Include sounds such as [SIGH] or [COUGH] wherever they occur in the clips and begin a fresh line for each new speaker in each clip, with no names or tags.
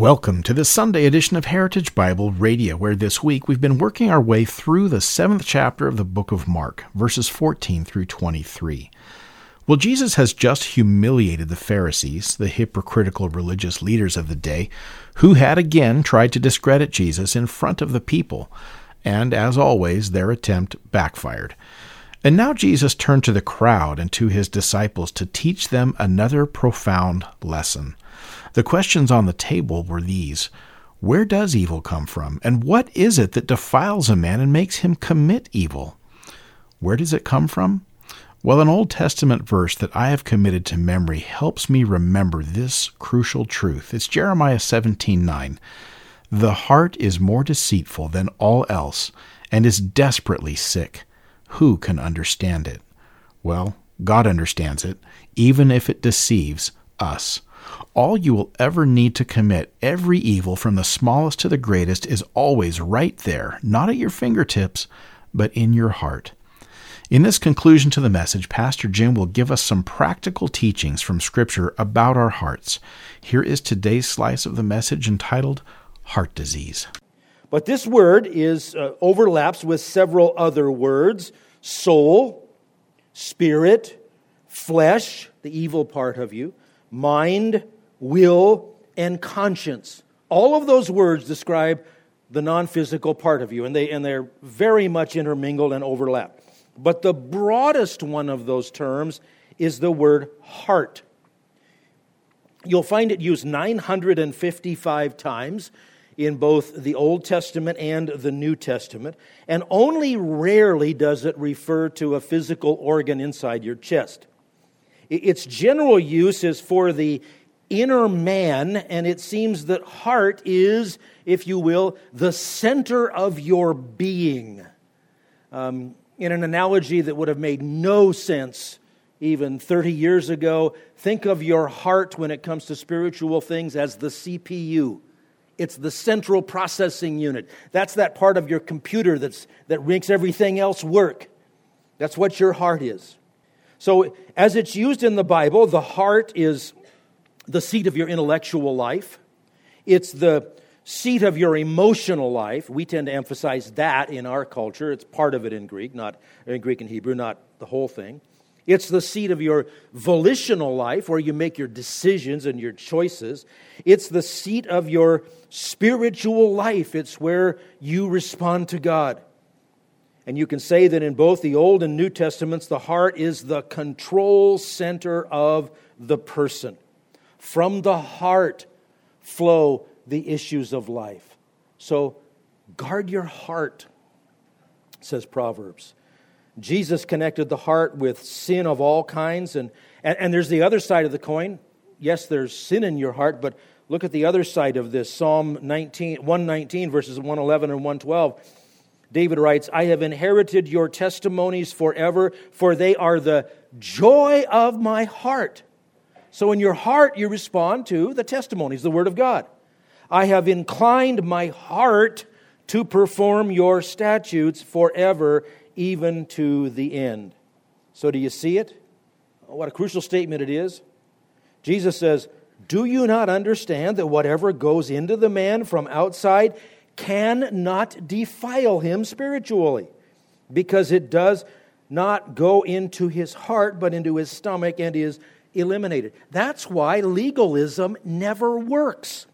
Welcome to the Sunday edition of Heritage Bible Radio, where this week we've been working our way through the seventh chapter of the book of Mark, verses 14 through 23. Well, Jesus has just humiliated the Pharisees, the hypocritical religious leaders of the day, who had again tried to discredit Jesus in front of the people, and as always, their attempt backfired. And now Jesus turned to the crowd and to his disciples to teach them another profound lesson. The questions on the table were these Where does evil come from? And what is it that defiles a man and makes him commit evil? Where does it come from? Well, an Old Testament verse that I have committed to memory helps me remember this crucial truth. It's Jeremiah 17:9. The heart is more deceitful than all else and is desperately sick. Who can understand it? Well, God understands it, even if it deceives us. All you will ever need to commit every evil from the smallest to the greatest is always right there, not at your fingertips, but in your heart. In this conclusion to the message, Pastor Jim will give us some practical teachings from Scripture about our hearts. Here is today's slice of the message entitled Heart Disease.
But this word is uh, overlaps with several other words soul, spirit, flesh, the evil part of you, mind, will, and conscience. All of those words describe the non physical part of you, and, they, and they're very much intermingled and overlap. But the broadest one of those terms is the word heart. You'll find it used 955 times in both the Old Testament and the New Testament, and only rarely does it refer to a physical organ inside your chest. Its general use is for the inner man, and it seems that heart is, if you will, the center of your being. Um, in an analogy that would have made no sense even 30 years ago, think of your heart when it comes to spiritual things as the CPU. It's the central processing unit. That's that part of your computer that's, that makes everything else work. That's what your heart is. So, as it's used in the Bible, the heart is the seat of your intellectual life, it's the seat of your emotional life. We tend to emphasize that in our culture. It's part of it in Greek, not in Greek and Hebrew, not the whole thing. It's the seat of your volitional life where you make your decisions and your choices. It's the seat of your spiritual life. It's where you respond to God. And you can say that in both the Old and New Testaments, the heart is the control center of the person. From the heart flow the issues of life. So guard your heart, says Proverbs. Jesus connected the heart with sin of all kinds. And, and, and, there's the other side of the coin. Yes, there's sin in your heart, but look at the other side of this Psalm 19, 119, verses 111 and 112. David writes, I have inherited your testimonies forever, for they are the joy of my heart. So in your heart, you respond to the testimonies, the Word of God. I have inclined my heart to perform your statutes forever, even to the end. So, do you see it? What a crucial statement it is. Jesus says, Do you not understand that whatever goes into the man from outside cannot defile him spiritually because it does not go into his heart but into his stomach and is eliminated. That's why legalism never works.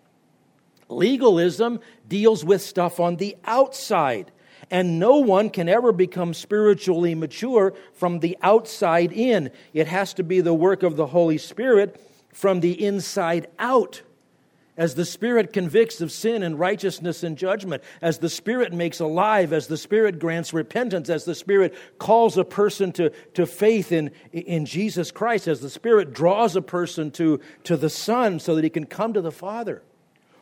Legalism deals with stuff on the outside, and no one can ever become spiritually mature from the outside in. It has to be the work of the Holy Spirit from the inside out as the Spirit convicts of sin and righteousness and judgment, as the Spirit makes alive, as the Spirit grants repentance, as the Spirit calls a person to, to faith in, in Jesus Christ, as the Spirit draws a person to, to the Son so that he can come to the Father.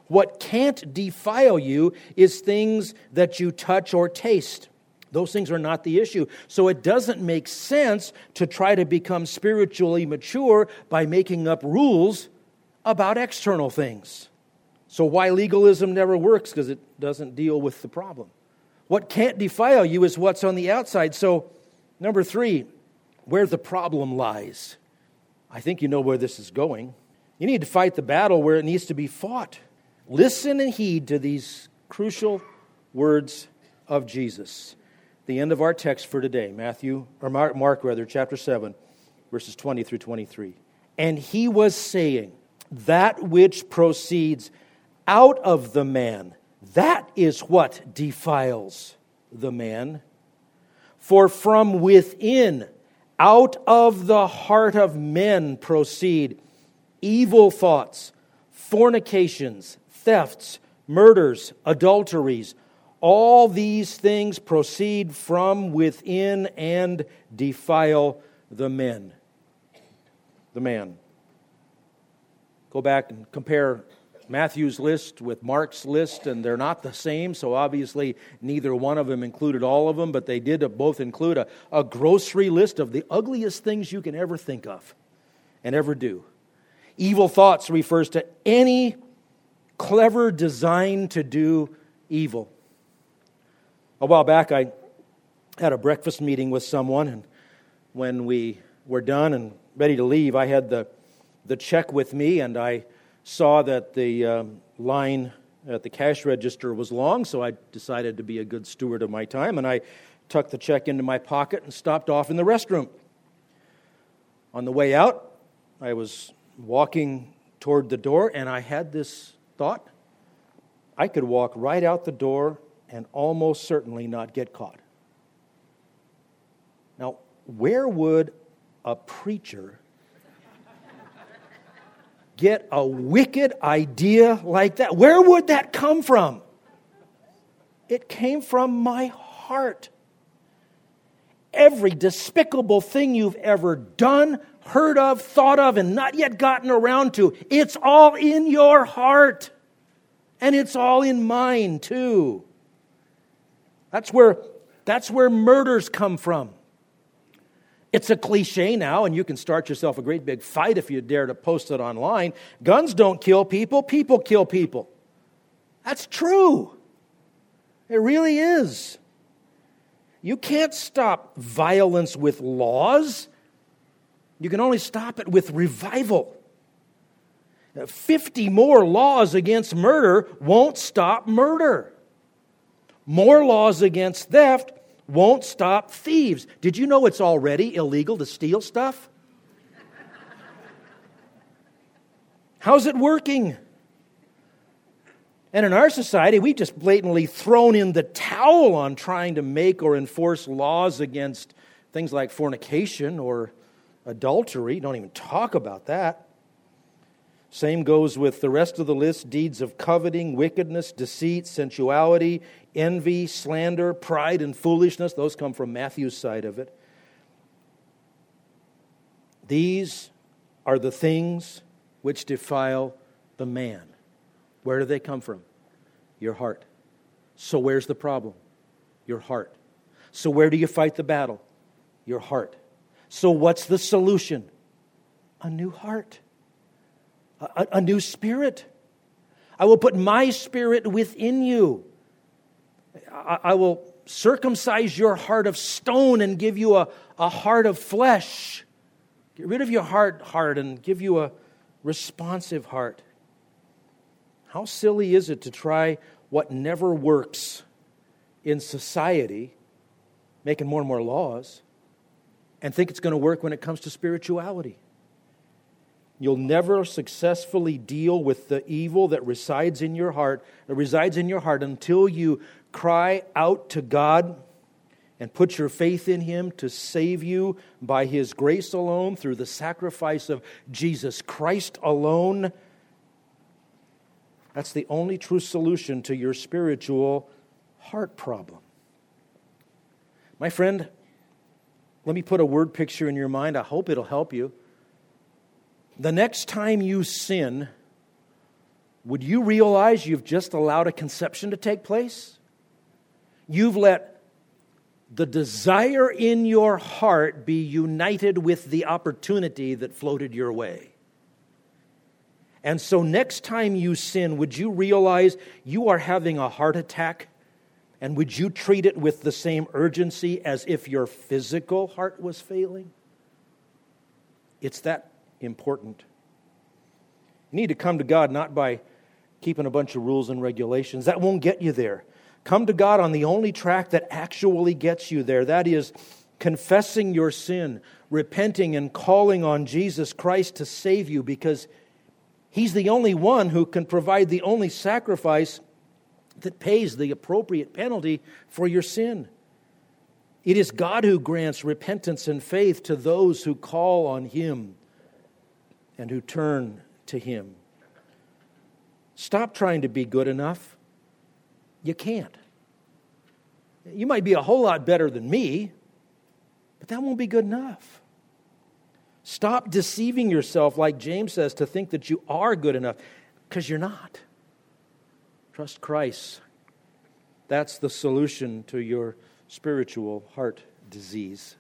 What can't defile you is things that you touch or taste. Those things are not the issue. So it doesn't make sense to try to become spiritually mature by making up rules about external things. So, why legalism never works? Because it doesn't deal with the problem. What can't defile you is what's on the outside. So, number three, where the problem lies. I think you know where this is going. You need to fight the battle where it needs to be fought. Listen and heed to these crucial words of Jesus. The end of our text for today, Matthew, or Mark, Mark rather, chapter 7, verses 20 through 23. And he was saying, That which proceeds out of the man, that is what defiles the man. For from within, out of the heart of men proceed evil thoughts, fornications, thefts, murders, adulteries. All these things proceed from within and defile the men. The man. Go back and compare Matthew's list with Mark's list, and they're not the same, so obviously neither one of them included all of them, but they did both include a, a grocery list of the ugliest things you can ever think of and ever do. Evil thoughts refers to any clever design to do evil. A while back, I had a breakfast meeting with someone, and when we were done and ready to leave, I had the, the check with me, and I saw that the um, line at the cash register was long, so I decided to be a good steward of my time, and I tucked the check into my pocket and stopped off in the restroom. On the way out, I was walking toward the door, and I had this thought I could walk right out the door and almost certainly not get caught. Now, where would a preacher get a wicked idea like that? Where would that come from? It came from my heart. Every despicable thing you've ever done, heard of, thought of, and not yet gotten around to, it's all in your heart. And it's all in mine, too. That's where, that's where murders come from. It's a cliche now, and you can start yourself a great big fight if you dare to post it online. Guns don't kill people, people kill people. That's true. It really is. You can't stop violence with laws, you can only stop it with revival. 50 more laws against murder won't stop murder. More laws against theft won't stop thieves. Did you know it's already illegal to steal stuff? How's it working? And in our society, we've just blatantly thrown in the towel on trying to make or enforce laws against things like fornication or adultery. Don't even talk about that. Same goes with the rest of the list deeds of coveting, wickedness, deceit, sensuality, envy, slander, pride, and foolishness. Those come from Matthew's side of it. These are the things which defile the man. Where do they come from? Your heart. So, where's the problem? Your heart. So, where do you fight the battle? Your heart. So, what's the solution? A new heart a, a new spirit. I will put my spirit within you. I, I will circumcise your heart of stone and give you a, a heart of flesh. Get rid of your hard heart and give you a responsive heart. How silly is it to try what never works in society, making more and more laws, and think it's going to work when it comes to spirituality? You'll never successfully deal with the evil that resides in your heart, that resides in your heart until you cry out to God and put your faith in Him to save you by His grace alone, through the sacrifice of Jesus Christ alone. That's the only true solution to your spiritual heart problem. My friend, let me put a word picture in your mind. I hope it'll help you. The next time you sin, would you realize you've just allowed a conception to take place? You've let the desire in your heart be united with the opportunity that floated your way. And so, next time you sin, would you realize you are having a heart attack? And would you treat it with the same urgency as if your physical heart was failing? It's that important. You need to come to God not by keeping a bunch of rules and regulations. That won't get you there. Come to God on the only track that actually gets you there. That is confessing your sin, repenting, and calling on Jesus Christ to save you because He's the only one who can provide the only sacrifice that pays the appropriate penalty for your sin. It is God who grants repentance and faith to those who call on Him and who turn to Him. Stop trying to be good enough. You can't. You might be a whole lot better than me, but that won't be good enough. Stop deceiving yourself, like James says, to think that you are good enough, because you're not. Trust Christ. That's the solution to your spiritual heart disease.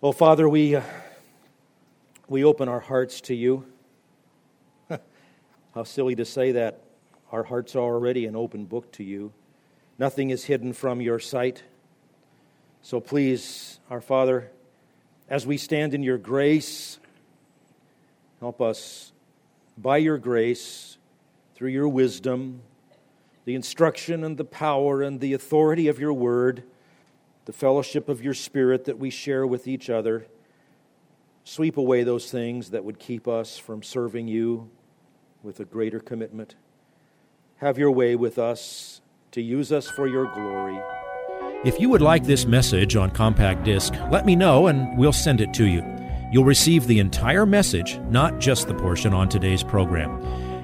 Well, Father, we, uh, we open our hearts to you. [LAUGHS] How silly to say that. Our hearts are already an open book to you. Nothing is hidden from your sight. So please, our Father, as we stand in your grace, help us by your grace, through your wisdom, the instruction and the power and the authority of your word, the fellowship of your spirit that we share with each other. Sweep away those things that would keep us from serving you with a greater commitment. Have your way with us to use us for your glory.
If you would like this message on compact disc, let me know and we'll send it to you. You'll receive the entire message, not just the portion on today's program.